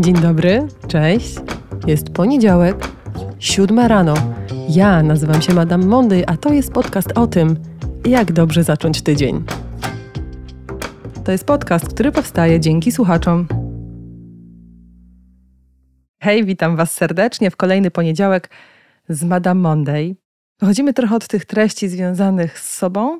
Dzień dobry, cześć. Jest poniedziałek, siódma rano. Ja nazywam się Madame Monday, a to jest podcast o tym, jak dobrze zacząć tydzień. To jest podcast, który powstaje dzięki słuchaczom. Hej, witam Was serdecznie w kolejny poniedziałek z Madame Monday. Chodzimy trochę od tych treści związanych z sobą,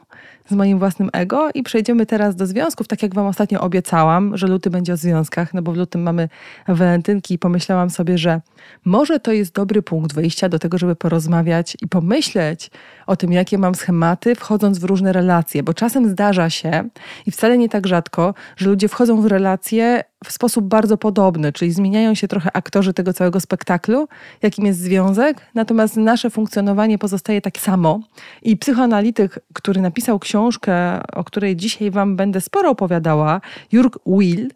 z moim własnym ego i przejdziemy teraz do związków, tak jak Wam ostatnio obiecałam, że luty będzie o związkach, no bo w lutym mamy walentynki i pomyślałam sobie, że może to jest dobry punkt wyjścia do tego, żeby porozmawiać i pomyśleć o tym, jakie mam schematy, wchodząc w różne relacje, bo czasem zdarza się i wcale nie tak rzadko, że ludzie wchodzą w relacje w sposób bardzo podobny, czyli zmieniają się trochę aktorzy tego całego spektaklu, jakim jest związek, natomiast nasze funkcjonowanie pozostaje tak samo. I psychoanalityk, który napisał książkę, o której dzisiaj Wam będę sporo opowiadała, Jurg Will,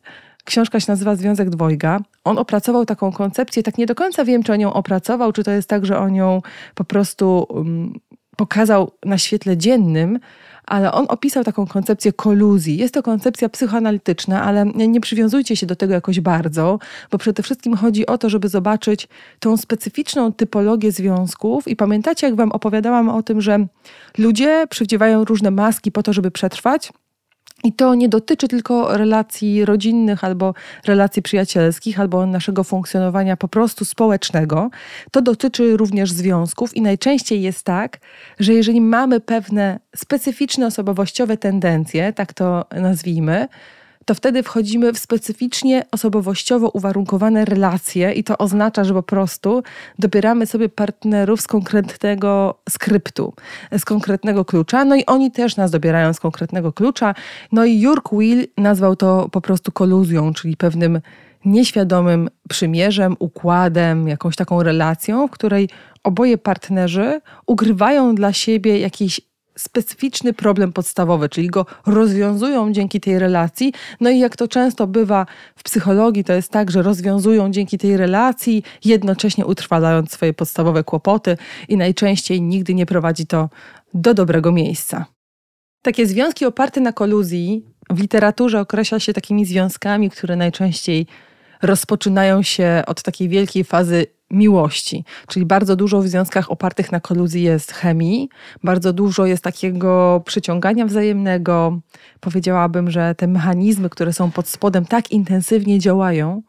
Książka się nazywa Związek Dwojga. On opracował taką koncepcję, tak nie do końca wiem, czy on ją opracował, czy to jest tak, że on ją po prostu um, pokazał na świetle dziennym, ale on opisał taką koncepcję koluzji. Jest to koncepcja psychoanalityczna, ale nie przywiązujcie się do tego jakoś bardzo, bo przede wszystkim chodzi o to, żeby zobaczyć tą specyficzną typologię związków. I pamiętacie, jak Wam opowiadałam o tym, że ludzie przywdziewają różne maski po to, żeby przetrwać? I to nie dotyczy tylko relacji rodzinnych albo relacji przyjacielskich, albo naszego funkcjonowania po prostu społecznego. To dotyczy również związków i najczęściej jest tak, że jeżeli mamy pewne specyficzne osobowościowe tendencje, tak to nazwijmy, to wtedy wchodzimy w specyficznie osobowościowo uwarunkowane relacje i to oznacza, że po prostu dobieramy sobie partnerów z konkretnego skryptu, z konkretnego klucza, no i oni też nas dobierają z konkretnego klucza. No i Jurk Will nazwał to po prostu koluzją, czyli pewnym nieświadomym przymierzem, układem, jakąś taką relacją, w której oboje partnerzy ugrywają dla siebie jakiś specyficzny problem podstawowy, czyli go rozwiązują dzięki tej relacji. No i jak to często bywa w psychologii, to jest tak, że rozwiązują dzięki tej relacji, jednocześnie utrwalając swoje podstawowe kłopoty i najczęściej nigdy nie prowadzi to do dobrego miejsca. Takie związki oparte na koluzji w literaturze określa się takimi związkami, które najczęściej rozpoczynają się od takiej wielkiej fazy miłości. Czyli bardzo dużo w związkach opartych na koluzji jest chemii, bardzo dużo jest takiego przyciągania wzajemnego. Powiedziałabym, że te mechanizmy, które są pod spodem, tak intensywnie działają,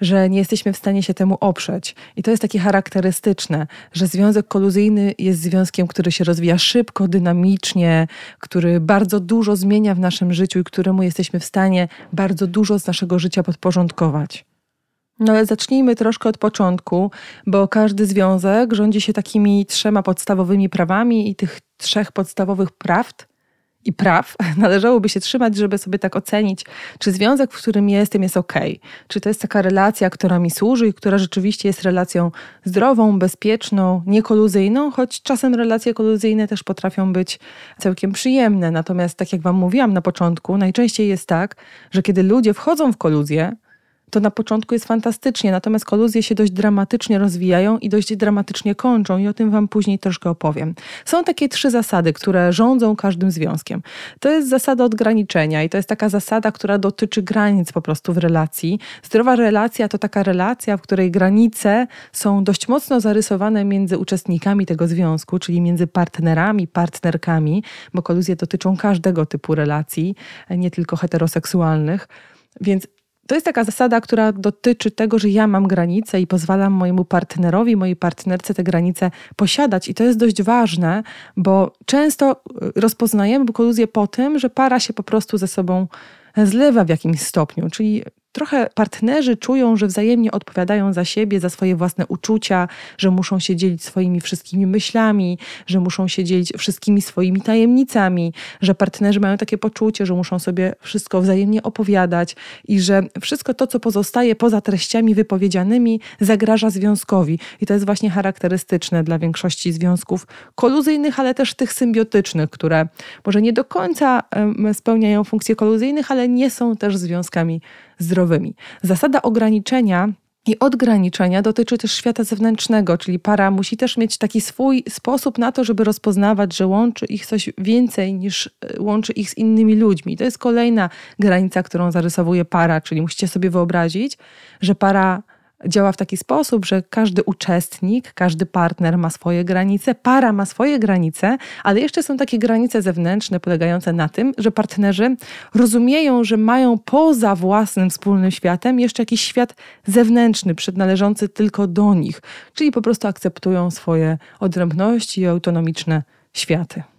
że nie jesteśmy w stanie się temu oprzeć. I to jest takie charakterystyczne, że związek koluzyjny jest związkiem, który się rozwija szybko, dynamicznie, który bardzo dużo zmienia w naszym życiu i któremu jesteśmy w stanie bardzo dużo z naszego życia podporządkować. No ale zacznijmy troszkę od początku, bo każdy związek rządzi się takimi trzema podstawowymi prawami i tych trzech podstawowych prawd i praw należałoby się trzymać, żeby sobie tak ocenić, czy związek, w którym jestem, jest ok. Czy to jest taka relacja, która mi służy i która rzeczywiście jest relacją zdrową, bezpieczną, niekoluzyjną, choć czasem relacje koluzyjne też potrafią być całkiem przyjemne. Natomiast, tak jak Wam mówiłam na początku, najczęściej jest tak, że kiedy ludzie wchodzą w koluzję, to na początku jest fantastycznie, natomiast koluzje się dość dramatycznie rozwijają i dość dramatycznie kończą i o tym Wam później troszkę opowiem. Są takie trzy zasady, które rządzą każdym związkiem. To jest zasada odgraniczenia i to jest taka zasada, która dotyczy granic po prostu w relacji. Zdrowa relacja to taka relacja, w której granice są dość mocno zarysowane między uczestnikami tego związku, czyli między partnerami, partnerkami, bo koluzje dotyczą każdego typu relacji, nie tylko heteroseksualnych. Więc to jest taka zasada, która dotyczy tego, że ja mam granice i pozwalam mojemu partnerowi, mojej partnerce te granice posiadać. I to jest dość ważne, bo często y, rozpoznajemy koluzję po tym, że para się po prostu ze sobą zlewa w jakimś stopniu. Czyli trochę partnerzy czują, że wzajemnie odpowiadają za siebie, za swoje własne uczucia, że muszą się dzielić swoimi wszystkimi myślami, że muszą się dzielić wszystkimi swoimi tajemnicami, że partnerzy mają takie poczucie, że muszą sobie wszystko wzajemnie opowiadać i że wszystko to, co pozostaje poza treściami wypowiedzianymi, zagraża związkowi. I to jest właśnie charakterystyczne dla większości związków koluzyjnych, ale też tych symbiotycznych, które może nie do końca spełniają funkcje koluzyjnych, ale nie są też związkami zdrowymi. Zasada ograniczenia I odgraniczenia dotyczy też świata zewnętrznego, czyli para musi też mieć taki swój sposób na to, żeby rozpoznawać, że łączy ich coś więcej niż e, łączy ich z innymi ludźmi. To jest kolejna granica, którą zarysowuje para, czyli musicie sobie wyobrazić, że para działa w taki sposób, że każdy uczestnik, każdy partner ma swoje granice, para ma swoje granice, ale jeszcze są takie granice zewnętrzne polegające na tym, że partnerzy rozumieją, że mają poza własnym wspólnym światem jeszcze jakiś świat zewnętrzny, przynależący tylko do nich, czyli po prostu akceptują swoje odrębności i autonomiczne światy.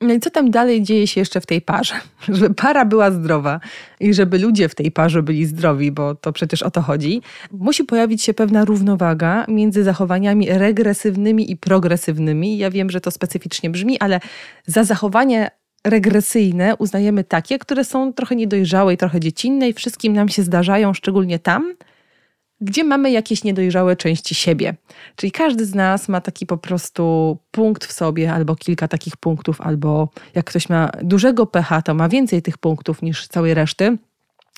No i co tam dalej dzieje się jeszcze w tej parze? Żeby para była zdrowa i żeby ludzie w tej parze byli zdrowi, bo to przecież o to chodzi, musi pojawić się pewna równowaga między zachowaniami regresywnymi i progresywnymi. Ja wiem, że to specyficznie brzmi, ale za zachowanie regresyjne uznajemy takie, które są trochę niedojrzałe i trochę dziecinne i wszystkim nam się zdarzają, szczególnie tam, gdzie mamy jakieś niedojrzałe części siebie. Czyli każdy z nas ma taki po prostu punkt w sobie, albo kilka takich punktów, albo jak ktoś ma dużego pecha, to ma więcej tych punktów niż całej reszty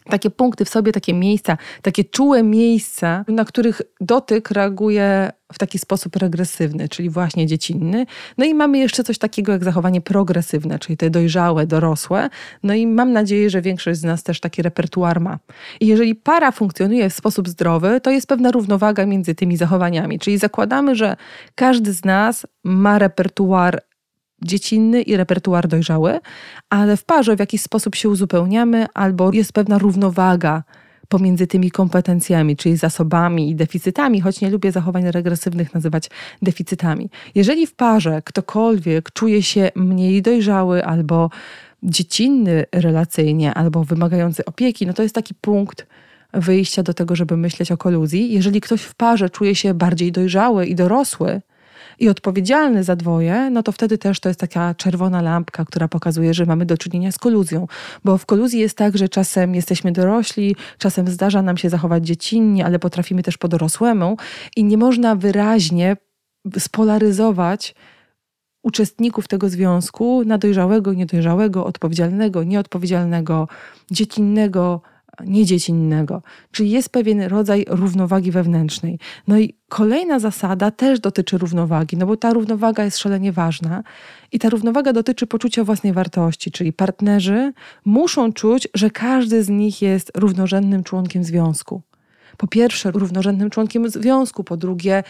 takie punkty w sobie, takie miejsca, takie czułe miejsca, na których dotyk reaguje w taki sposób regresywny, czyli właśnie dziecinny. No i mamy jeszcze coś takiego jak zachowanie progresywne, czyli te dojrzałe, dorosłe. No i mam nadzieję, że większość z nas też taki repertuar ma. I jeżeli para funkcjonuje w sposób zdrowy, to jest pewna równowaga między tymi zachowaniami. Czyli zakładamy, że każdy z nas ma repertuar dziecinny i repertuar dojrzały, ale w parze w jakiś sposób się uzupełniamy albo jest pewna równowaga pomiędzy tymi kompetencjami, czyli zasobami i deficytami, choć nie lubię zachowań regresywnych nazywać deficytami. Jeżeli w parze ktokolwiek czuje się mniej dojrzały albo dziecinny relacyjnie, albo wymagający opieki, no to jest taki punkt wyjścia do tego, żeby myśleć o koluzji. Jeżeli ktoś w parze czuje się bardziej dojrzały i dorosły, i odpowiedzialny za dwoje, no to wtedy też to jest taka czerwona lampka, która pokazuje, że mamy do czynienia z koluzją. Bo w koluzji jest tak, że czasem jesteśmy dorośli, czasem zdarza nam się zachować dziecinnie, ale potrafimy też po dorosłemu i nie można wyraźnie spolaryzować uczestników tego związku na dojrzałego, niedojrzałego, odpowiedzialnego, nieodpowiedzialnego, dziecinnego, niedziecinnego. Czyli jest pewien rodzaj równowagi wewnętrznej. No i kolejna zasada też dotyczy równowagi, no bo ta równowaga jest szalenie ważna i ta równowaga dotyczy poczucia własnej wartości, czyli partnerzy muszą czuć, że każdy z nich jest równorzędnym członkiem związku. Po pierwsze, równorzędnym członkiem związku, po drugie,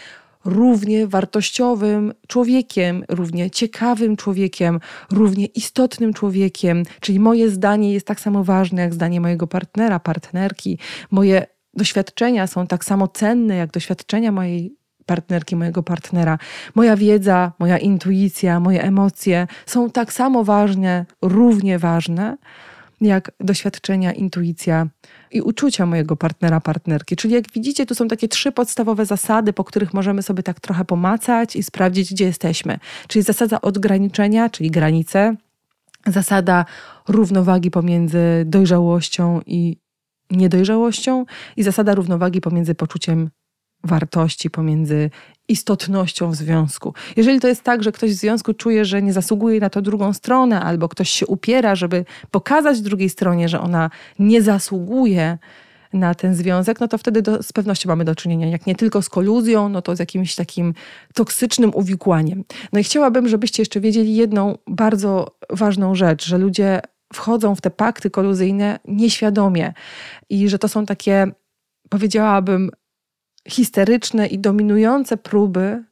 równie wartościowym człowiekiem, równie ciekawym człowiekiem, równie istotnym człowiekiem. Czyli moje zdanie jest tak samo ważne jak zdanie mojego partnera, partnerki. Moje doświadczenia są tak samo cenne jak doświadczenia mojej partnerki, mojego partnera. Moja wiedza, moja intuicja, moje emocje są tak samo ważne, równie ważne jak doświadczenia, intuicja i uczucia mojego partnera, partnerki. Czyli jak widzicie, tu są takie trzy podstawowe zasady, po których możemy sobie tak trochę pomacać i sprawdzić, gdzie jesteśmy. Czyli zasada odgraniczenia, czyli granice, zasada równowagi pomiędzy dojrzałością i niedojrzałością i zasada równowagi pomiędzy poczuciem wartości, pomiędzy istotnością w związku. Jeżeli to jest tak, że ktoś w związku czuje, że nie zasługuje na to drugą stronę, albo ktoś się upiera, żeby pokazać drugiej stronie, że ona nie zasługuje na ten związek, no to wtedy do, z pewnością mamy do czynienia, jak nie tylko z koluzją, no to z jakimś takim toksycznym uwikłaniem. No i chciałabym, żebyście jeszcze wiedzieli jedną bardzo ważną rzecz, że ludzie wchodzą w te pakty koluzyjne nieświadomie i że to są takie, powiedziałabym, histeryczne i dominujące próby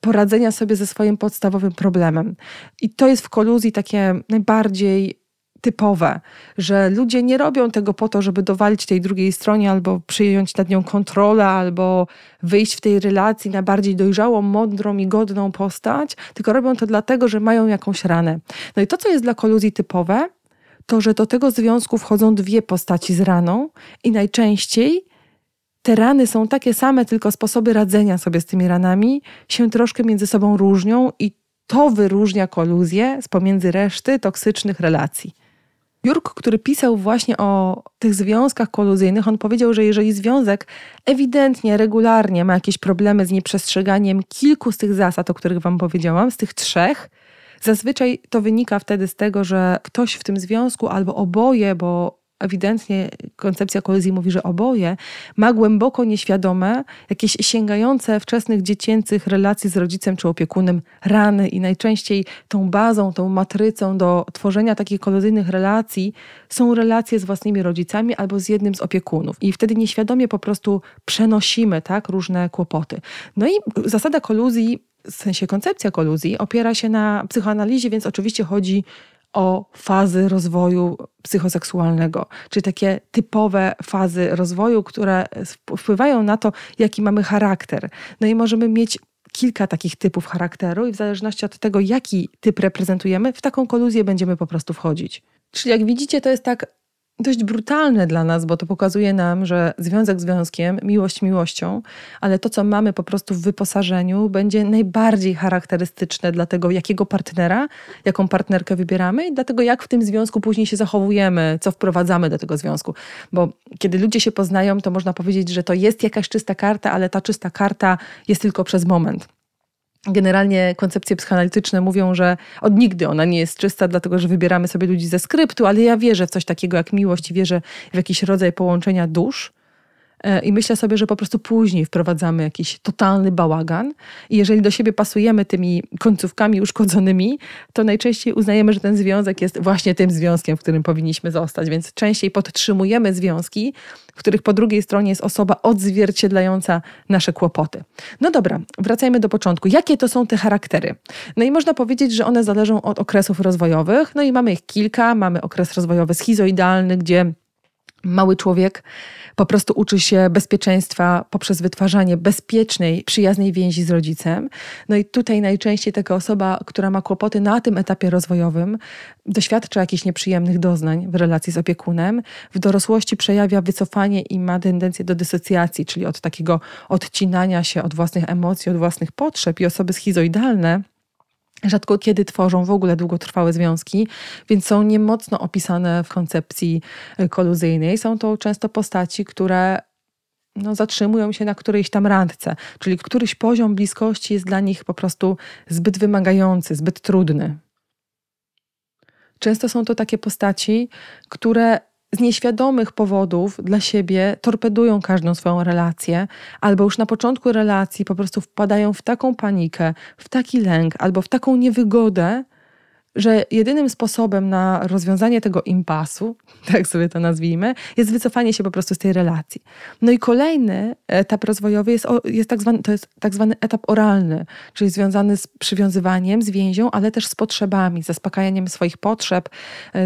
poradzenia sobie ze swoim podstawowym problemem. I to jest w koluzji takie najbardziej typowe, że ludzie nie robią tego po to, żeby dowalić tej drugiej stronie albo przyjąć nad nią kontrolę, albo wyjść w tej relacji na bardziej dojrzałą, mądrą i godną postać, tylko robią to dlatego, że mają jakąś ranę. No i to, co jest dla koluzji typowe, to, że do tego związku wchodzą dwie postaci z raną i najczęściej te rany są takie same, tylko sposoby radzenia sobie z tymi ranami się troszkę między sobą różnią i to wyróżnia koluzję z pomiędzy reszty toksycznych relacji. Jurk, który pisał właśnie o tych związkach koluzyjnych, on powiedział, że jeżeli związek ewidentnie, regularnie ma jakieś problemy z nieprzestrzeganiem kilku z tych zasad, o których Wam powiedziałam, z tych trzech, zazwyczaj to wynika wtedy z tego, że ktoś w tym związku albo oboje, bo ewidentnie koncepcja kolizji mówi, że oboje, ma głęboko nieświadome, jakieś sięgające wczesnych dziecięcych relacji z rodzicem czy opiekunem rany i najczęściej tą bazą, tą matrycą do tworzenia takich kolizyjnych relacji są relacje z własnymi rodzicami albo z jednym z opiekunów. I wtedy nieświadomie po prostu przenosimy tak, różne kłopoty. No i zasada koluzji w sensie koncepcja koluzji opiera się na psychoanalizie, więc oczywiście chodzi o fazy rozwoju psychoseksualnego, czyli takie typowe fazy rozwoju, które wpływają na to, jaki mamy charakter. No i możemy mieć kilka takich typów charakteru i w zależności od tego, jaki typ reprezentujemy, w taką koluzję będziemy po prostu wchodzić. Czyli jak widzicie, to jest tak dość brutalne dla nas, bo to pokazuje nam, że związek związkiem, miłość miłością, ale to, co mamy po prostu w wyposażeniu, będzie najbardziej charakterystyczne dla tego, jakiego partnera, jaką partnerkę wybieramy i dlatego, jak w tym związku później się zachowujemy, co wprowadzamy do tego związku. Bo kiedy ludzie się poznają, to można powiedzieć, że to jest jakaś czysta karta, ale ta czysta karta jest tylko przez moment. Generalnie koncepcje psychoanalityczne mówią, że od nigdy ona nie jest czysta, dlatego że wybieramy sobie ludzi ze skryptu, ale ja wierzę w coś takiego jak miłość i wierzę w jakiś rodzaj połączenia dusz. E, I myślę sobie, że po prostu później wprowadzamy jakiś totalny bałagan. I jeżeli do siebie pasujemy tymi końcówkami uszkodzonymi, to najczęściej uznajemy, że ten związek jest właśnie tym związkiem, w którym powinniśmy zostać. Więc częściej podtrzymujemy związki, w których po drugiej stronie jest osoba odzwierciedlająca nasze kłopoty. No dobra, wracajmy do początku. Jakie to są te charaktery? No i można powiedzieć, że one zależą od okresów rozwojowych. No i mamy ich kilka. Mamy okres rozwojowy schizoidalny, gdzie mały człowiek po prostu uczy się bezpieczeństwa poprzez wytwarzanie bezpiecznej, przyjaznej więzi z rodzicem. No i tutaj najczęściej taka osoba, która ma kłopoty na tym etapie rozwojowym, doświadcza jakichś nieprzyjemnych doznań w relacji z opiekunem. W dorosłości przejawia wycofanie i ma tendencję do dysocjacji, czyli od takiego odcinania się od własnych emocji, od własnych potrzeb. I osoby schizoidalne rzadko kiedy tworzą w ogóle długotrwałe związki, więc są niemocno opisane w koncepcji e, koluzyjnej. Są to często postaci, które no, zatrzymują się na którejś tam randce, czyli któryś poziom bliskości jest dla nich po prostu zbyt wymagający, zbyt trudny. Często są to takie postaci, które z nieświadomych powodów dla siebie torpedują każdą swoją relację, albo już na początku relacji po prostu wpadają w taką panikę, w taki lęk, albo w taką niewygodę, że jedynym sposobem na rozwiązanie tego impasu, tak sobie to nazwijmy, jest wycofanie się po prostu z tej relacji. No i kolejny etap rozwojowy jest, jest, tak, zwany, to jest tak zwany etap oralny, czyli związany z przywiązywaniem, z więzią, ale też z potrzebami, zaspokajaniem swoich potrzeb,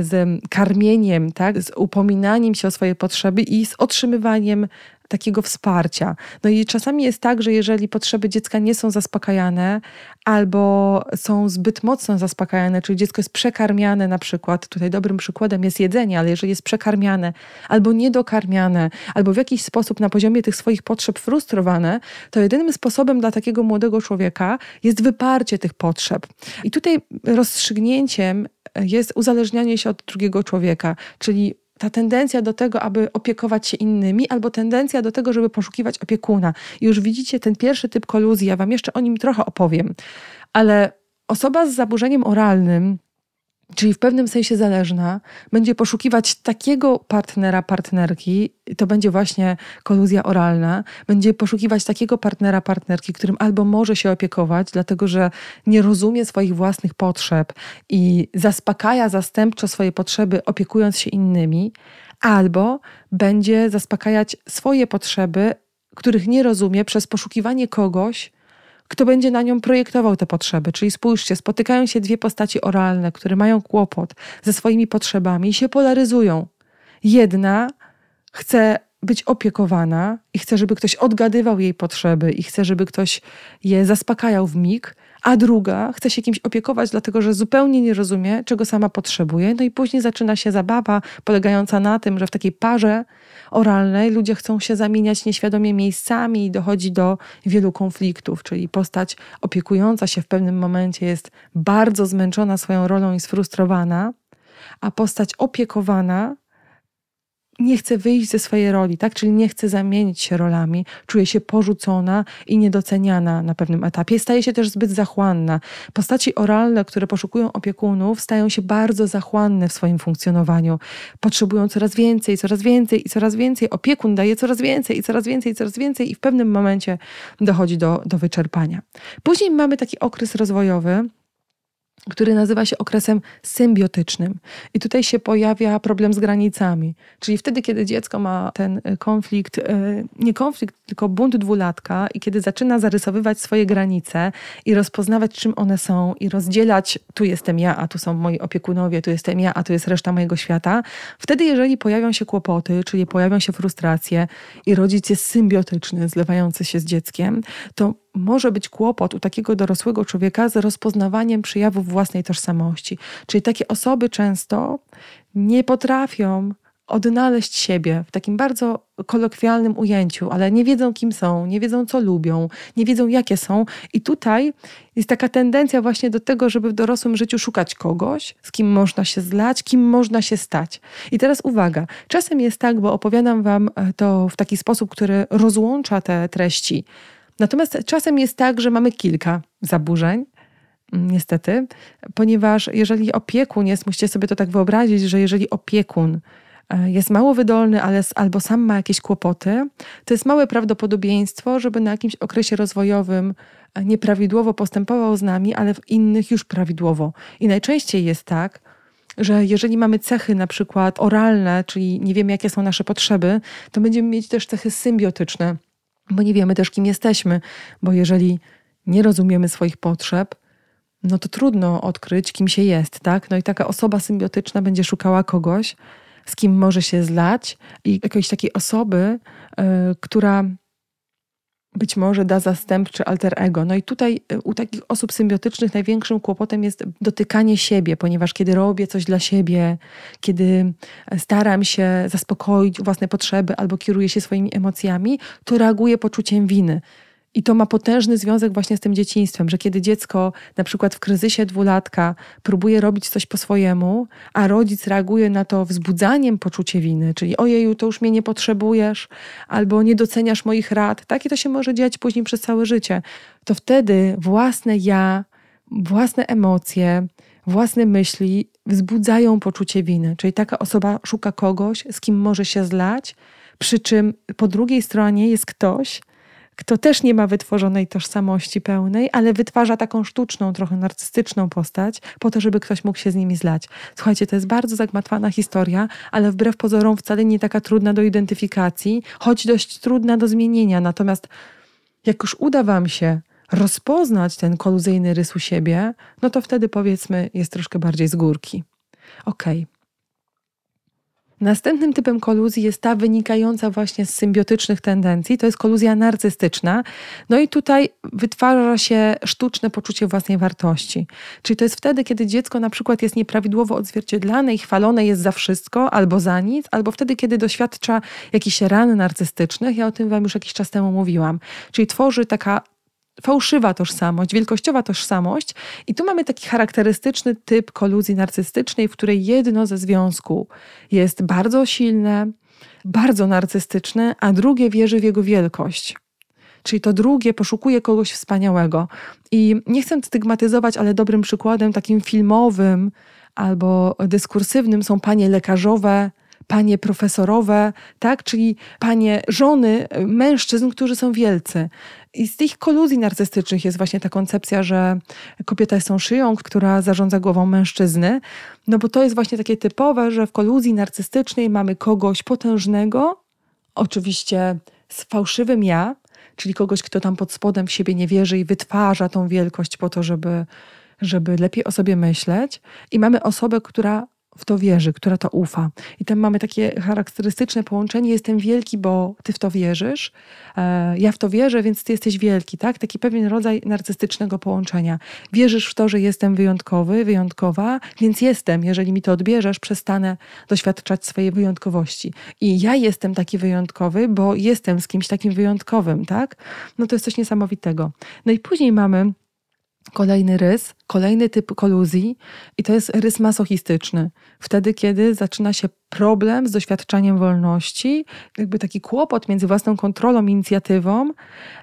z karmieniem, tak, z upominaniem się o swoje potrzeby i z otrzymywaniem takiego wsparcia. No i czasami jest tak, że jeżeli potrzeby dziecka nie są zaspokajane albo są zbyt mocno zaspokajane, czyli dziecko jest przekarmiane na przykład, tutaj dobrym przykładem jest jedzenie, ale jeżeli jest przekarmiane albo niedokarmiane, albo w jakiś sposób na poziomie tych swoich potrzeb frustrowane, to jedynym sposobem dla takiego młodego człowieka jest wyparcie tych potrzeb. I tutaj rozstrzygnięciem jest uzależnianie się od drugiego człowieka, czyli ta tendencja do tego, aby opiekować się innymi, albo tendencja do tego, żeby poszukiwać opiekuna. Już widzicie ten pierwszy typ koluzji, ja Wam jeszcze o nim trochę opowiem. Ale osoba z zaburzeniem oralnym czyli w pewnym sensie zależna, będzie poszukiwać takiego partnera, partnerki, to będzie właśnie koluzja oralna, będzie poszukiwać takiego partnera, partnerki, którym albo może się opiekować, dlatego że nie rozumie swoich własnych potrzeb i zaspokaja zastępczo swoje potrzeby, opiekując się innymi, albo będzie zaspokajać swoje potrzeby, których nie rozumie przez poszukiwanie kogoś, kto będzie na nią projektował te potrzeby. Czyli spójrzcie, spotykają się dwie postaci oralne, które mają kłopot ze swoimi potrzebami i się polaryzują. Jedna chce być opiekowana i chce, żeby ktoś odgadywał jej potrzeby i chce, żeby ktoś je zaspokajał w mig, a druga chce się kimś opiekować, dlatego że zupełnie nie rozumie, czego sama potrzebuje. No i później zaczyna się zabawa polegająca na tym, że w takiej parze oralnej ludzie chcą się zamieniać nieświadomie miejscami i dochodzi do wielu konfliktów, czyli postać opiekująca się w pewnym momencie jest bardzo zmęczona swoją rolą i sfrustrowana, a postać opiekowana nie chce wyjść ze swojej roli, tak? Czyli nie chce zamienić się rolami, czuje się porzucona i niedoceniana na pewnym etapie. Staje się też zbyt zachłanna. Postaci oralne, które poszukują opiekunów, stają się bardzo zachłanne w swoim funkcjonowaniu. Potrzebują coraz więcej, coraz więcej i coraz więcej. Opiekun daje coraz więcej i coraz więcej i coraz więcej i w pewnym momencie dochodzi do, do wyczerpania. Później mamy taki okres rozwojowy, który nazywa się okresem symbiotycznym. I tutaj się pojawia problem z granicami. Czyli wtedy, kiedy dziecko ma ten e, konflikt, e, nie konflikt, tylko bunt dwulatka, i kiedy zaczyna zarysowywać swoje granice i rozpoznawać, czym one są, i rozdzielać, tu jestem ja, a tu są moi opiekunowie, tu jestem ja, a tu jest reszta mojego świata, wtedy, jeżeli pojawią się kłopoty, czyli pojawią się frustracje i rodzic jest symbiotyczny, zlewający się z dzieckiem, to może być kłopot u takiego dorosłego człowieka z rozpoznawaniem przyjawów własnej tożsamości. Czyli takie osoby często nie potrafią odnaleźć siebie w takim bardzo kolokwialnym ujęciu, ale nie wiedzą, kim są, nie wiedzą, co lubią, nie wiedzą, jakie są. I tutaj jest taka tendencja właśnie do tego, żeby w dorosłym życiu szukać kogoś, z kim można się zlać, kim można się stać. I teraz uwaga, czasem jest tak, bo opowiadam Wam to w taki sposób, który rozłącza te treści Natomiast czasem jest tak, że mamy kilka zaburzeń, niestety, ponieważ jeżeli opiekun jest, musicie sobie to tak wyobrazić, że jeżeli opiekun e, jest mało wydolny, ale albo sam ma jakieś kłopoty, to jest małe prawdopodobieństwo, żeby na jakimś okresie rozwojowym e, nieprawidłowo postępował z nami, ale w innych już prawidłowo. I najczęściej jest tak, że jeżeli mamy cechy na przykład oralne, czyli nie wiemy, jakie są nasze potrzeby, to będziemy mieć też cechy symbiotyczne, bo nie wiemy też, kim jesteśmy, bo jeżeli nie rozumiemy swoich potrzeb, no to trudno odkryć, kim się jest, tak? No i taka osoba symbiotyczna będzie szukała kogoś, z kim może się zlać i jakiejś takiej osoby, yy, która być może da zastępczy alter ego. No i tutaj y, u takich osób symbiotycznych największym kłopotem jest dotykanie siebie, ponieważ kiedy robię coś dla siebie, kiedy e, staram się zaspokoić własne potrzeby albo kieruję się swoimi emocjami, to reaguję poczuciem winy. I to ma potężny związek właśnie z tym dzieciństwem, że kiedy dziecko na przykład w kryzysie dwulatka próbuje robić coś po swojemu, a rodzic reaguje na to wzbudzaniem poczucie winy, czyli ojeju, to już mnie nie potrzebujesz, albo nie doceniasz moich rad, tak? I to się może dziać później przez całe życie. To wtedy własne ja, własne emocje, własne myśli wzbudzają poczucie winy. Czyli taka osoba szuka kogoś, z kim może się zlać, przy czym po drugiej stronie jest ktoś, kto też nie ma wytworzonej tożsamości pełnej, ale wytwarza taką sztuczną, trochę narcystyczną postać, po to, żeby ktoś mógł się z nimi zlać. Słuchajcie, to jest bardzo zagmatwana historia, ale wbrew pozorom wcale nie taka trudna do identyfikacji, choć dość trudna do zmienienia. Natomiast jak już uda Wam się rozpoznać ten koluzyjny rys u siebie, no to wtedy powiedzmy jest troszkę bardziej z górki. Okej, okay. Następnym typem koluzji jest ta wynikająca właśnie z symbiotycznych tendencji, to jest koluzja narcystyczna. No i tutaj wytwarza się sztuczne poczucie własnej wartości. Czyli to jest wtedy, kiedy dziecko na przykład jest nieprawidłowo odzwierciedlane i chwalone jest za wszystko albo za nic, albo wtedy, kiedy doświadcza jakichś ran narcystycznych. Ja o tym Wam już jakiś czas temu mówiłam. Czyli tworzy taka fałszywa tożsamość, wielkościowa tożsamość. I tu mamy taki charakterystyczny typ koluzji narcystycznej, w której jedno ze związku jest bardzo silne, bardzo narcystyczne, a drugie wierzy w jego wielkość. Czyli to drugie poszukuje kogoś wspaniałego. I nie chcę stygmatyzować, ale dobrym przykładem takim filmowym albo dyskursywnym są panie lekarzowe, panie profesorowe, tak? czyli panie żony mężczyzn, którzy są wielcy. I z tych koluzji narcystycznych jest właśnie ta koncepcja, że kobieta jest tą szyją, która zarządza głową mężczyzny. No bo to jest właśnie takie typowe, że w koluzji narcystycznej mamy kogoś potężnego, oczywiście z fałszywym ja, czyli kogoś, kto tam pod spodem w siebie nie wierzy i wytwarza tą wielkość po to, żeby, żeby lepiej o sobie myśleć. I mamy osobę, która w to wierzy, która to ufa. I tam mamy takie charakterystyczne połączenie: jestem wielki, bo ty w to wierzysz, e, ja w to wierzę, więc ty jesteś wielki, tak? Taki pewien rodzaj narcystycznego połączenia. Wierzysz w to, że jestem wyjątkowy, wyjątkowa, więc jestem. Jeżeli mi to odbierzesz, przestanę doświadczać swojej wyjątkowości. I ja jestem taki wyjątkowy, bo jestem z kimś takim wyjątkowym, tak? No to jest coś niesamowitego. No i później mamy kolejny rys, Kolejny typ koluzji i to jest rys masochistyczny. Wtedy, kiedy zaczyna się problem z doświadczaniem wolności, jakby taki kłopot między własną kontrolą inicjatywą,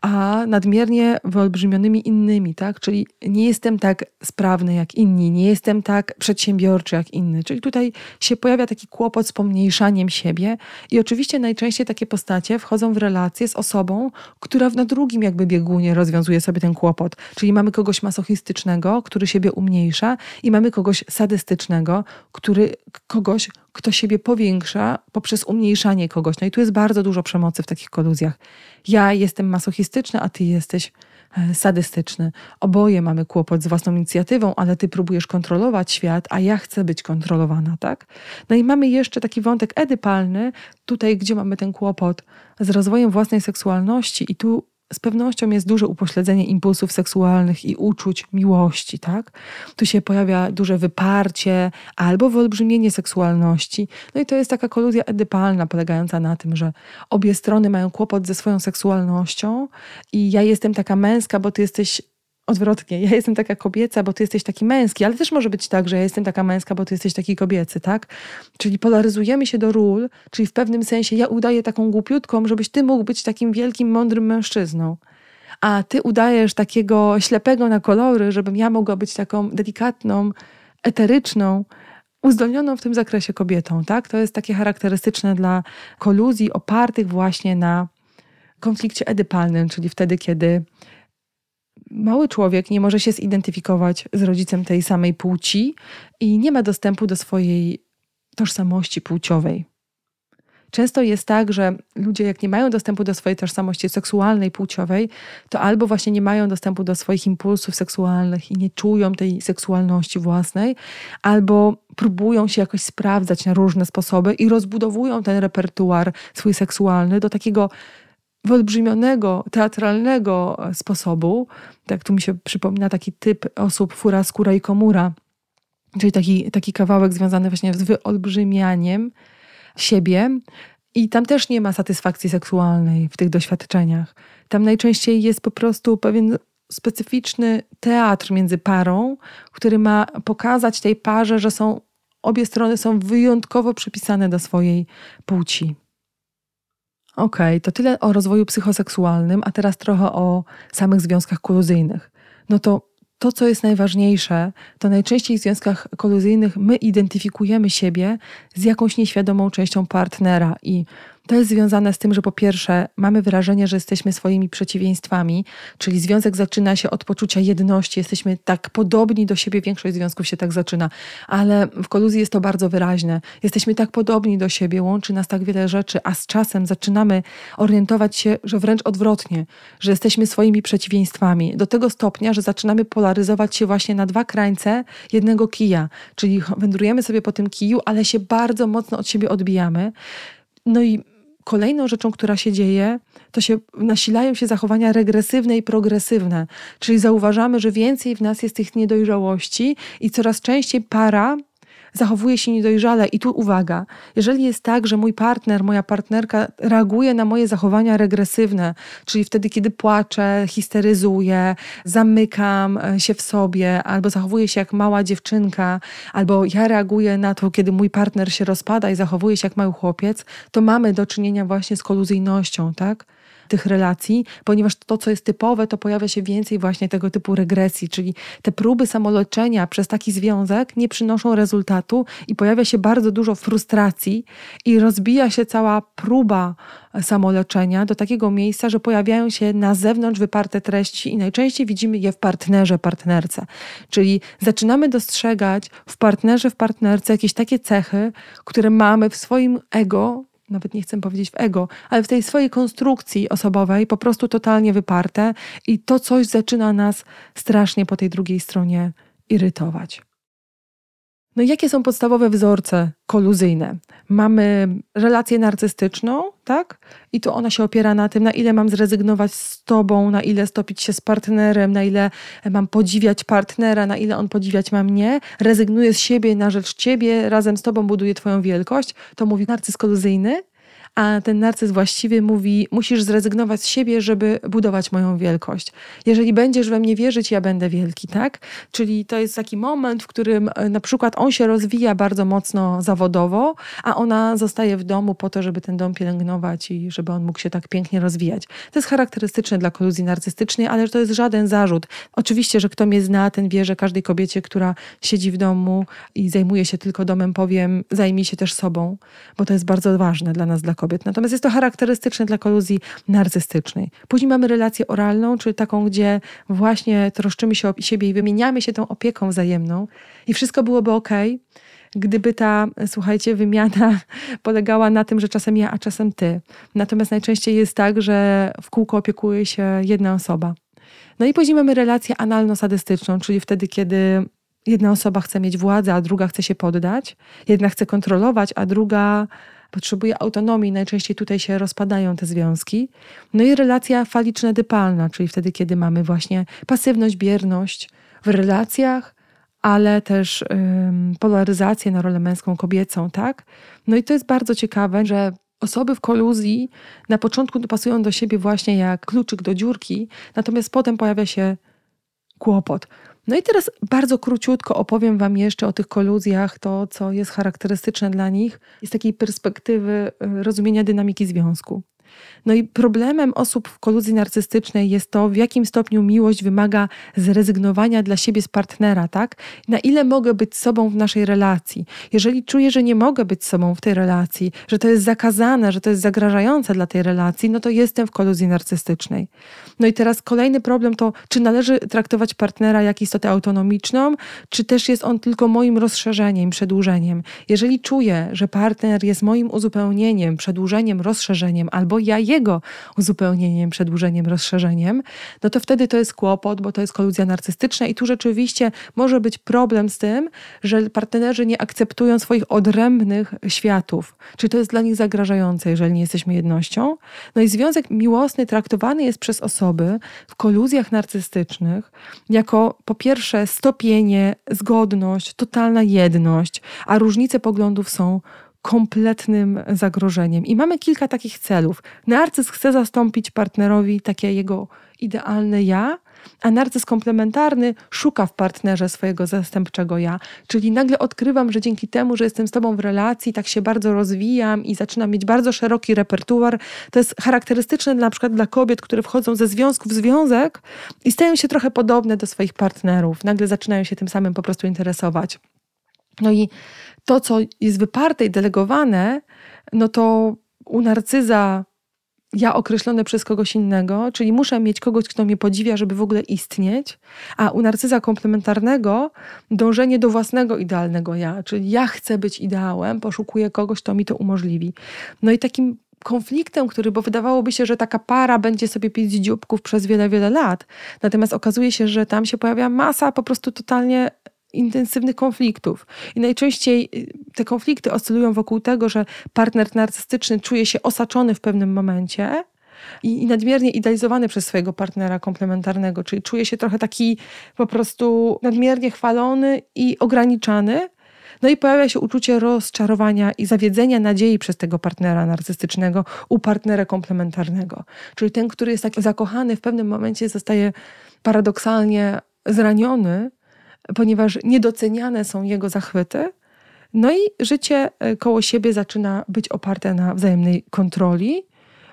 a nadmiernie wyolbrzymionymi innymi, tak? Czyli nie jestem tak sprawny jak inni, nie jestem tak przedsiębiorczy jak inny. Czyli tutaj się pojawia taki kłopot z pomniejszaniem siebie i oczywiście najczęściej takie postacie wchodzą w relacje z osobą, która na drugim jakby biegunie rozwiązuje sobie ten kłopot. Czyli mamy kogoś masochistycznego, który siebie umniejsza i mamy kogoś sadystycznego, który kogoś, kto siebie powiększa poprzez umniejszanie kogoś. No i tu jest bardzo dużo przemocy w takich koluzjach. Ja jestem masochistyczny, a ty jesteś e, sadystyczny. Oboje mamy kłopot z własną inicjatywą, ale ty próbujesz kontrolować świat, a ja chcę być kontrolowana, tak? No i mamy jeszcze taki wątek edypalny, tutaj, gdzie mamy ten kłopot z rozwojem własnej seksualności i tu z pewnością jest duże upośledzenie impulsów seksualnych i uczuć miłości, tak? Tu się pojawia duże wyparcie albo wyolbrzymienie seksualności. No i to jest taka koluzja edypalna, polegająca na tym, że obie strony mają kłopot ze swoją seksualnością i ja jestem taka męska, bo ty jesteś odwrotnie. Ja jestem taka kobieca, bo ty jesteś taki męski, ale też może być tak, że ja jestem taka męska, bo ty jesteś taki kobiecy, tak? Czyli polaryzujemy się do ról, czyli w pewnym sensie ja udaję taką głupiutką, żebyś ty mógł być takim wielkim, mądrym mężczyzną. A ty udajesz takiego ślepego na kolory, żebym ja mogła być taką delikatną, eteryczną, uzdolnioną w tym zakresie kobietą, tak? To jest takie charakterystyczne dla koluzji opartych właśnie na konflikcie edypalnym, czyli wtedy, kiedy mały człowiek nie może się zidentyfikować z rodzicem tej samej płci i nie ma dostępu do swojej tożsamości płciowej. Często jest tak, że ludzie, jak nie mają dostępu do swojej tożsamości seksualnej, płciowej, to albo właśnie nie mają dostępu do swoich impulsów seksualnych i nie czują tej seksualności własnej, albo próbują się jakoś sprawdzać na różne sposoby i rozbudowują ten repertuar swój seksualny do takiego wyolbrzymionego, teatralnego sposobu. Tak tu mi się przypomina taki typ osób fura, skóra i komura, czyli taki, taki kawałek związany właśnie z wyolbrzymianiem siebie. I tam też nie ma satysfakcji seksualnej w tych doświadczeniach. Tam najczęściej jest po prostu pewien specyficzny teatr między parą, który ma pokazać tej parze, że są obie strony są wyjątkowo przypisane do swojej płci. Okej, okay, to tyle o rozwoju psychoseksualnym, a teraz trochę o samych związkach koluzyjnych. No to to, co jest najważniejsze, to najczęściej w związkach koluzyjnych my identyfikujemy siebie z jakąś nieświadomą częścią partnera i to jest związane z tym, że po pierwsze mamy wrażenie, że jesteśmy swoimi przeciwieństwami, czyli związek zaczyna się od poczucia jedności, jesteśmy tak podobni do siebie, większość związków się tak zaczyna, ale w koluzji jest to bardzo wyraźne. Jesteśmy tak podobni do siebie, łączy nas tak wiele rzeczy, a z czasem zaczynamy orientować się, że wręcz odwrotnie, że jesteśmy swoimi przeciwieństwami, do tego stopnia, że zaczynamy polaryzować się właśnie na dwa krańce jednego kija, czyli wędrujemy sobie po tym kiju, ale się bardzo mocno od siebie odbijamy. No i kolejną rzeczą, która się dzieje, to się nasilają się zachowania regresywne i progresywne. Czyli zauważamy, że więcej w nas jest tych niedojrzałości i coraz częściej para zachowuje się niedojrzale. I tu uwaga, jeżeli jest tak, że mój partner, moja partnerka reaguje na moje zachowania regresywne, czyli wtedy, kiedy płaczę, histeryzuję, zamykam e, się w sobie, albo zachowuję się jak mała dziewczynka, albo ja reaguję na to, kiedy mój partner się rozpada i zachowuje się jak mały chłopiec, to mamy do czynienia właśnie z koluzyjnością, tak? Tych relacji, ponieważ to, co jest typowe, to pojawia się więcej właśnie tego typu regresji, czyli te próby samoleczenia przez taki związek nie przynoszą rezultatu i pojawia się bardzo dużo frustracji i rozbija się cała próba samoleczenia do takiego miejsca, że pojawiają się na zewnątrz wyparte treści i najczęściej widzimy je w partnerze, partnerce. Czyli zaczynamy dostrzegać w partnerze, w partnerce jakieś takie cechy, które mamy w swoim ego, nawet nie chcę powiedzieć w ego, ale w tej swojej konstrukcji osobowej po prostu totalnie wyparte i to coś zaczyna nas strasznie po tej drugiej stronie irytować. No jakie są podstawowe wzorce koluzyjne? Mamy relację narcystyczną, tak? I to ona się opiera na tym, na ile mam zrezygnować z tobą, na ile stopić się z partnerem, na ile mam podziwiać partnera, na ile on podziwiać ma mnie. Rezygnuję z siebie na rzecz ciebie, razem z tobą buduję twoją wielkość. To mówi narcyz koluzyjny. A ten narcyz właściwy mówi: Musisz zrezygnować z siebie, żeby budować moją wielkość. Jeżeli będziesz we mnie wierzyć, ja będę wielki, tak? Czyli to jest taki moment, w którym e, na przykład on się rozwija bardzo mocno zawodowo, a ona zostaje w domu po to, żeby ten dom pielęgnować i żeby on mógł się tak pięknie rozwijać. To jest charakterystyczne dla koluzji narcystycznej, ale to jest żaden zarzut. Oczywiście, że kto mnie zna, ten wie, że każdej kobiecie, która siedzi w domu i zajmuje się tylko domem, powiem, zajmij się też sobą, bo to jest bardzo ważne dla nas, dla kobiet. Natomiast jest to charakterystyczne dla koluzji narcystycznej. Później mamy relację oralną, czyli taką, gdzie właśnie troszczymy się o siebie i wymieniamy się tą opieką wzajemną i wszystko byłoby ok, gdyby ta, słuchajcie, wymiana polegała na tym, że czasem ja, a czasem ty. Natomiast najczęściej jest tak, że w kółko opiekuje się jedna osoba. No i później mamy relację analno-sadystyczną, czyli wtedy, kiedy jedna osoba chce mieć władzę, a druga chce się poddać, jedna chce kontrolować, a druga potrzebuje autonomii. Najczęściej tutaj się rozpadają te związki. No i relacja faliczna-dypalna, czyli wtedy, kiedy mamy właśnie pasywność, bierność w relacjach, ale też ym, polaryzację na rolę męską, kobiecą, tak? No i to jest bardzo ciekawe, że osoby w koluzji na początku pasują do siebie właśnie jak kluczyk do dziurki, natomiast potem pojawia się kłopot. No i teraz bardzo króciutko opowiem Wam jeszcze o tych koluzjach, to co jest charakterystyczne dla nich, z takiej perspektywy y, rozumienia dynamiki związku. No i problemem osób w koluzji narcystycznej jest to, w jakim stopniu miłość wymaga zrezygnowania dla siebie z partnera, tak? Na ile mogę być sobą w naszej relacji. Jeżeli czuję, że nie mogę być sobą w tej relacji, że to jest zakazane, że to jest zagrażające dla tej relacji, no to jestem w koluzji narcystycznej. No i teraz kolejny problem to, czy należy traktować partnera jak istotę autonomiczną, czy też jest on tylko moim rozszerzeniem, przedłużeniem. Jeżeli czuję, że partner jest moim uzupełnieniem, przedłużeniem, rozszerzeniem, albo ja jego uzupełnieniem, przedłużeniem, rozszerzeniem, no to wtedy to jest kłopot, bo to jest koluzja narcystyczna i tu rzeczywiście może być problem z tym, że partnerzy nie akceptują swoich odrębnych światów. Czy to jest dla nich zagrażające, jeżeli nie jesteśmy jednością? No i związek miłosny traktowany jest przez osoby w koluzjach narcystycznych jako po pierwsze stopienie, zgodność, totalna jedność, a różnice poglądów są kompletnym zagrożeniem. I mamy kilka takich celów. Narcyz chce zastąpić partnerowi takie jego idealne ja, a narcyz komplementarny szuka w partnerze swojego zastępczego ja. Czyli nagle odkrywam, że dzięki temu, że jestem z tobą w relacji, tak się bardzo rozwijam i zaczynam mieć bardzo szeroki repertuar. To jest charakterystyczne na przykład dla kobiet, które wchodzą ze związku w związek i stają się trochę podobne do swoich partnerów. Nagle zaczynają się tym samym po prostu interesować. No i to, co jest wyparte i delegowane, no to u narcyza ja określone przez kogoś innego, czyli muszę mieć kogoś, kto mnie podziwia, żeby w ogóle istnieć, a u narcyza komplementarnego dążenie do własnego idealnego ja, czyli ja chcę być ideałem, poszukuję kogoś, kto mi to umożliwi. No i takim konfliktem, który, bo wydawałoby się, że taka para będzie sobie pić dzióbków przez wiele, wiele lat. Natomiast okazuje się, że tam się pojawia masa po prostu totalnie intensywnych konfliktów. I najczęściej y, te konflikty oscylują wokół tego, że partner narcystyczny czuje się osaczony w pewnym momencie i, nadmiernie idealizowany przez swojego partnera komplementarnego, czyli czuje się trochę taki po prostu nadmiernie chwalony i ograniczany. No i pojawia się uczucie rozczarowania i zawiedzenia nadziei przez tego partnera narcystycznego u partnera komplementarnego. Czyli ten, który jest tak zakochany, w pewnym momencie zostaje paradoksalnie zraniony ponieważ niedoceniane są jego zachwyty. No i życie e, koło siebie zaczyna być oparte na wzajemnej kontroli.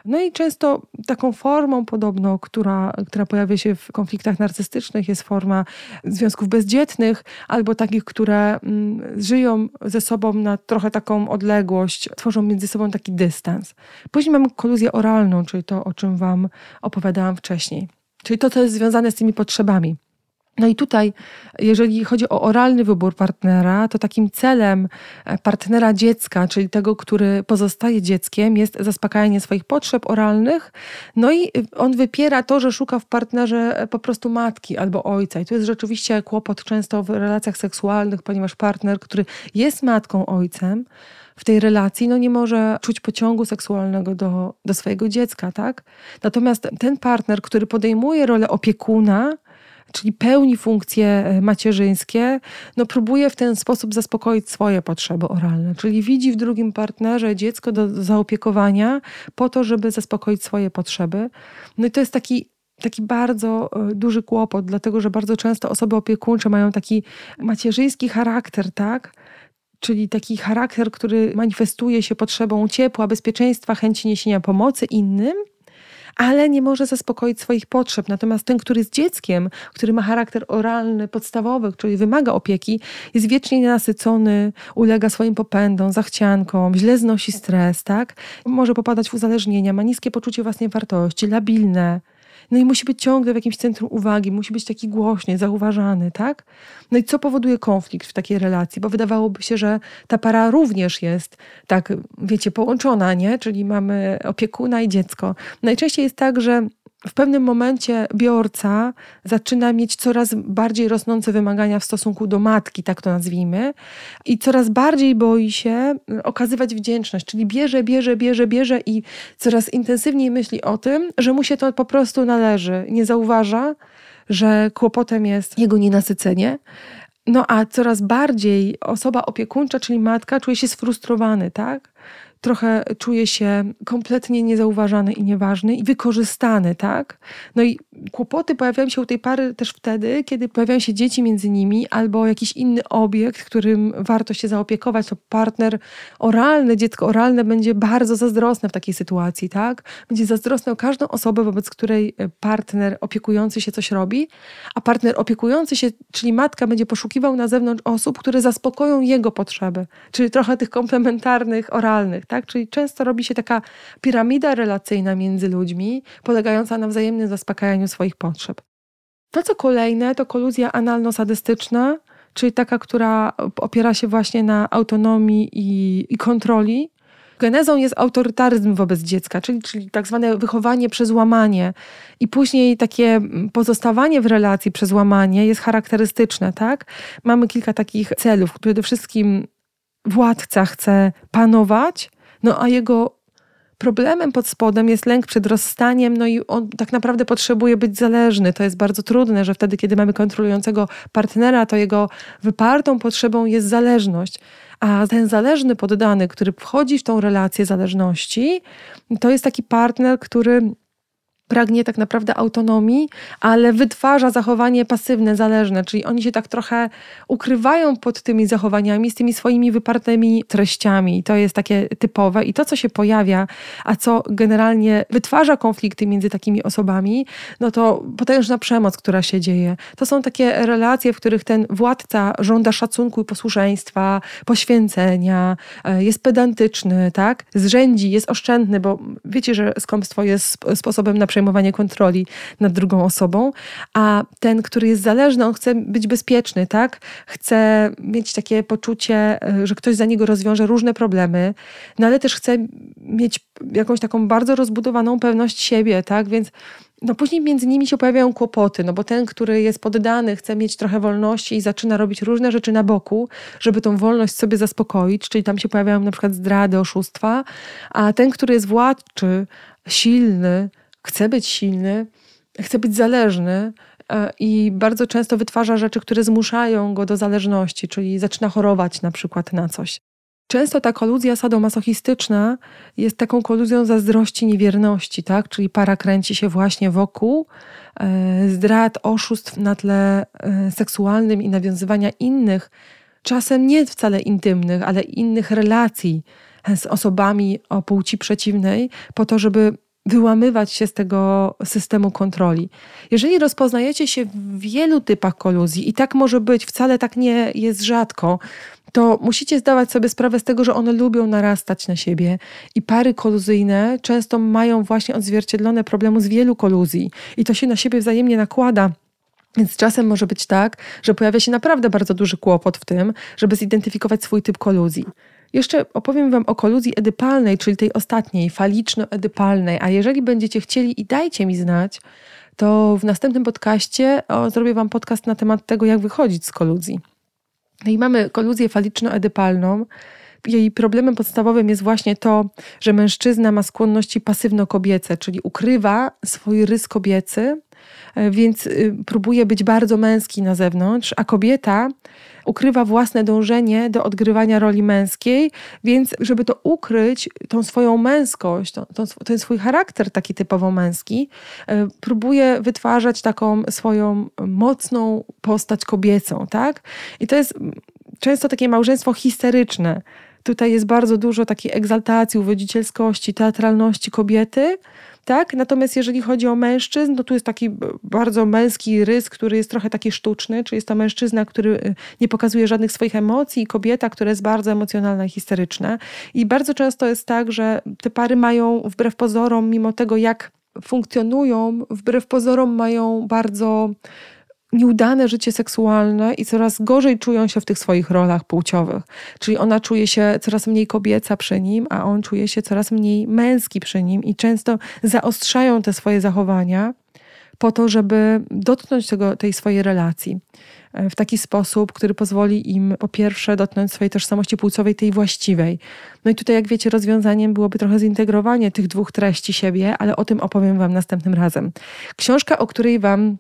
No i często taką formą podobną, która, która pojawia się w konfliktach narcystycznych, jest forma związków bezdzietnych albo takich, które mm, żyją ze sobą na trochę taką odległość, tworzą między sobą taki dystans. Później mamy koluzję oralną, czyli to, o czym Wam opowiadałam wcześniej. Czyli to, co jest związane z tymi potrzebami. No i tutaj, jeżeli chodzi o oralny wybór partnera, to takim celem e, partnera dziecka, czyli tego, który pozostaje dzieckiem, jest zaspokajanie swoich potrzeb oralnych. No i on wypiera to, że szuka w partnerze e, po prostu matki albo ojca. I to jest rzeczywiście kłopot często w relacjach seksualnych, ponieważ partner, który jest matką, ojcem, w tej relacji no nie może czuć pociągu seksualnego do, do swojego dziecka, tak? Natomiast ten partner, który podejmuje rolę opiekuna, czyli pełni funkcje e, macierzyńskie, no próbuje w ten sposób zaspokoić swoje potrzeby oralne, czyli widzi w drugim partnerze dziecko do zaopiekowania po to, żeby zaspokoić swoje potrzeby. No i to jest taki taki bardzo e, duży kłopot, dlatego że bardzo często osoby opiekuńcze mają taki macierzyński charakter, tak? Czyli taki charakter, który manifestuje się potrzebą ciepła, bezpieczeństwa, chęci niesienia pomocy innym, ale nie może zaspokoić swoich potrzeb. Natomiast ten, który jest dzieckiem, który ma charakter oralny, podstawowy, czyli wymaga opieki, jest wiecznie nienasycony, ulega swoim popędom, zachciankom, źle znosi stres, tak? Może popadać w uzależnienia, ma niskie poczucie własnej wartości, labilne. No i musi być ciągle w jakimś centrum uwagi, musi być taki głośny, zauważany, tak? No i co powoduje konflikt w takiej relacji? Bo wydawałoby się, że ta para również jest tak, wiecie, połączona, nie? Czyli mamy opiekuna i dziecko. Najczęściej jest tak, że w pewnym momencie biorca zaczyna mieć coraz bardziej rosnące wymagania w stosunku do matki, tak to nazwijmy, i coraz bardziej boi się okazywać wdzięczność, czyli bierze, bierze, bierze, bierze i coraz intensywniej myśli o tym, że mu się to po prostu należy. Nie zauważa, że kłopotem jest jego nienasycenie. No a coraz bardziej osoba opiekuńcza, czyli matka, czuje się sfrustrowany, tak? Trochę czuje się kompletnie niezauważany i nieważny i wykorzystany, tak? No i kłopoty pojawiają się u tej pary też wtedy, kiedy pojawiają się dzieci między nimi albo jakiś inny obiekt, którym warto się zaopiekować. To partner oralny, dziecko oralne będzie bardzo zazdrosne w takiej sytuacji, tak? Będzie zazdrosne o każdą osobę, wobec której partner opiekujący się coś robi, a partner opiekujący się, czyli matka, będzie poszukiwał na zewnątrz osób, które zaspokoją jego potrzeby, czyli trochę tych komplementarnych, oralnych tak? Czyli często robi się taka piramida relacyjna między ludźmi, polegająca na wzajemnym zaspokajaniu swoich potrzeb. To, co kolejne, to koluzja analno-sadystyczna, czyli taka, która opiera się właśnie na autonomii i, i kontroli. Genezą jest autorytaryzm wobec dziecka, czyli, czyli tak zwane wychowanie przez łamanie. I później takie pozostawanie w relacji przez łamanie jest charakterystyczne, tak? Mamy kilka takich celów. Przede wszystkim władca chce panować, no a jego problemem pod spodem jest lęk przed rozstaniem, no i on tak naprawdę potrzebuje być zależny. To jest bardzo trudne, że wtedy, kiedy mamy kontrolującego partnera, to jego wypartą potrzebą jest zależność. A ten zależny poddany, który wchodzi w tą relację zależności, to jest taki partner, który pragnie tak naprawdę autonomii, ale wytwarza zachowanie pasywne, zależne, czyli oni się tak trochę ukrywają pod tymi zachowaniami, z tymi swoimi wypartymi treściami. I to jest takie typowe. I to, co się pojawia, a co generalnie wytwarza konflikty między takimi osobami, no to potężna przemoc, która się dzieje. To są takie relacje, w których ten władca żąda szacunku i posłuszeństwa, poświęcenia, e, jest pedantyczny, tak? Zrzędzi, jest oszczędny, bo wiecie, że skąpstwo jest sposobem na przejmowanie kontroli nad drugą osobą, a ten, który jest zależny, on chce być bezpieczny, tak? Chce mieć takie poczucie, e, że ktoś za niego rozwiąże różne problemy, no ale też chce mieć jakąś taką bardzo rozbudowaną pewność siebie, tak? Więc no później między nimi się pojawiają kłopoty, no bo ten, który jest poddany, chce mieć trochę wolności i zaczyna robić różne rzeczy na boku, żeby tą wolność sobie zaspokoić, czyli tam się pojawiają na przykład zdrady, oszustwa, a ten, który jest władczy, silny, chce być silny, chce być zależny e, i bardzo często wytwarza rzeczy, które zmuszają go do zależności, czyli zaczyna chorować na przykład na coś. Często ta koluzja sadomasochistyczna jest taką koluzją zazdrości, niewierności, tak? czyli para kręci się właśnie wokół e, zdrad, oszustw na tle e, seksualnym i nawiązywania innych, czasem nie wcale intymnych, ale innych relacji z osobami o płci przeciwnej, po to, żeby wyłamywać się z tego systemu kontroli. Jeżeli rozpoznajecie się w wielu typach koluzji i tak może być, wcale tak nie jest rzadko, to musicie zdawać sobie sprawę z tego, że one lubią narastać na siebie i pary koluzyjne często mają właśnie odzwierciedlone problemu z wielu koluzji i to się na siebie wzajemnie nakłada. Więc czasem może być tak, że pojawia się naprawdę bardzo duży kłopot w tym, żeby zidentyfikować swój typ koluzji. Jeszcze opowiem Wam o koluzji edypalnej, czyli tej ostatniej, faliczno-edypalnej. A jeżeli będziecie chcieli i dajcie mi znać, to w następnym podcaście o, zrobię Wam podcast na temat tego, jak wychodzić z koluzji. No i mamy koluzję faliczno-edypalną. Jej problemem podstawowym jest właśnie to, że mężczyzna ma skłonności pasywno-kobiece, czyli ukrywa swój rys kobiecy e, więc y, próbuje być bardzo męski na zewnątrz, a kobieta ukrywa własne dążenie do odgrywania roli męskiej, więc żeby to ukryć, tą swoją męskość, ten swój charakter taki typowo męski, e, próbuje wytwarzać taką swoją mocną postać kobiecą, tak? I to jest często takie małżeństwo histeryczne. Tutaj jest bardzo dużo takiej egzaltacji, uwodzicielskości, teatralności kobiety, tak? Natomiast jeżeli chodzi o mężczyzn, to tu jest taki bardzo męski rys, który jest trochę taki sztuczny, czyli jest to mężczyzna, który y, nie pokazuje żadnych swoich emocji i kobieta, która jest bardzo emocjonalna i historyczna. I bardzo często jest tak, że te pary mają wbrew pozorom, mimo tego jak funkcjonują, wbrew pozorom mają bardzo nieudane życie seksualne i coraz gorzej czują się w tych swoich rolach płciowych. Czyli ona czuje się coraz mniej kobieca przy nim, a on czuje się coraz mniej męski przy nim i często zaostrzają te swoje zachowania po to, żeby dotknąć tego, tej swojej relacji e, w taki sposób, który pozwoli im po pierwsze dotknąć swojej tożsamości płcowej, tej właściwej. No i tutaj, jak wiecie, rozwiązaniem byłoby trochę zintegrowanie tych dwóch treści siebie, ale o tym opowiem Wam następnym razem. Książka, o której Wam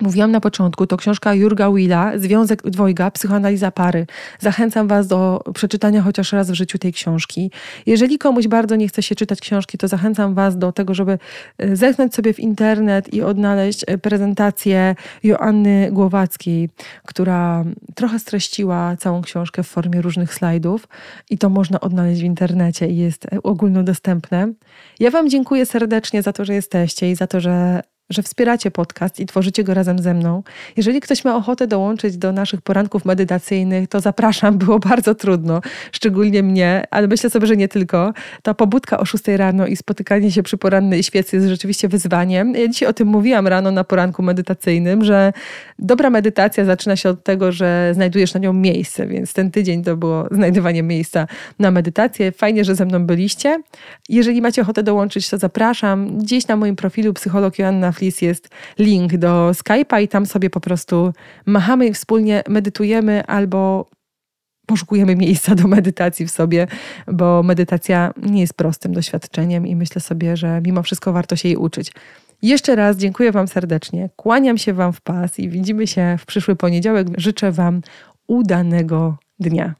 Mówiłam na początku, to książka Jurga Willa, Związek dwojga, psychoanaliza pary. Zachęcam Was do przeczytania chociaż raz w życiu tej książki. Jeżeli komuś bardzo nie chce się czytać książki, to zachęcam Was do tego, żeby e, zechnąć sobie w internet i odnaleźć e, prezentację Joanny Głowackiej, która trochę streściła całą książkę w formie różnych slajdów i to można odnaleźć w internecie i jest e, ogólnodostępne. Ja Wam dziękuję serdecznie za to, że jesteście i za to, że że wspieracie podcast i tworzycie go razem ze mną. Jeżeli ktoś ma ochotę dołączyć do naszych poranków medytacyjnych, to zapraszam. Było bardzo trudno, szczególnie mnie, ale myślę sobie, że nie tylko. Ta pobudka o 6 rano i spotykanie się przy porannej świecy jest rzeczywiście wyzwaniem. Ja dzisiaj o tym mówiłam rano na poranku medytacyjnym, że dobra medytacja zaczyna się od tego, że znajdujesz na nią miejsce, więc ten tydzień to było znajdywanie miejsca na medytację. Fajnie, że ze mną byliście. Jeżeli macie ochotę dołączyć, to zapraszam. Gdzieś na moim profilu psycholog Joanna Jest link do Skype'a i tam sobie po prostu machamy i wspólnie medytujemy albo poszukujemy miejsca do medytacji w sobie, bo medytacja nie jest prostym doświadczeniem i myślę sobie, że mimo wszystko warto się jej uczyć. Jeszcze raz dziękuję Wam serdecznie, kłaniam się Wam w pas i widzimy się w przyszły poniedziałek. Życzę Wam udanego dnia.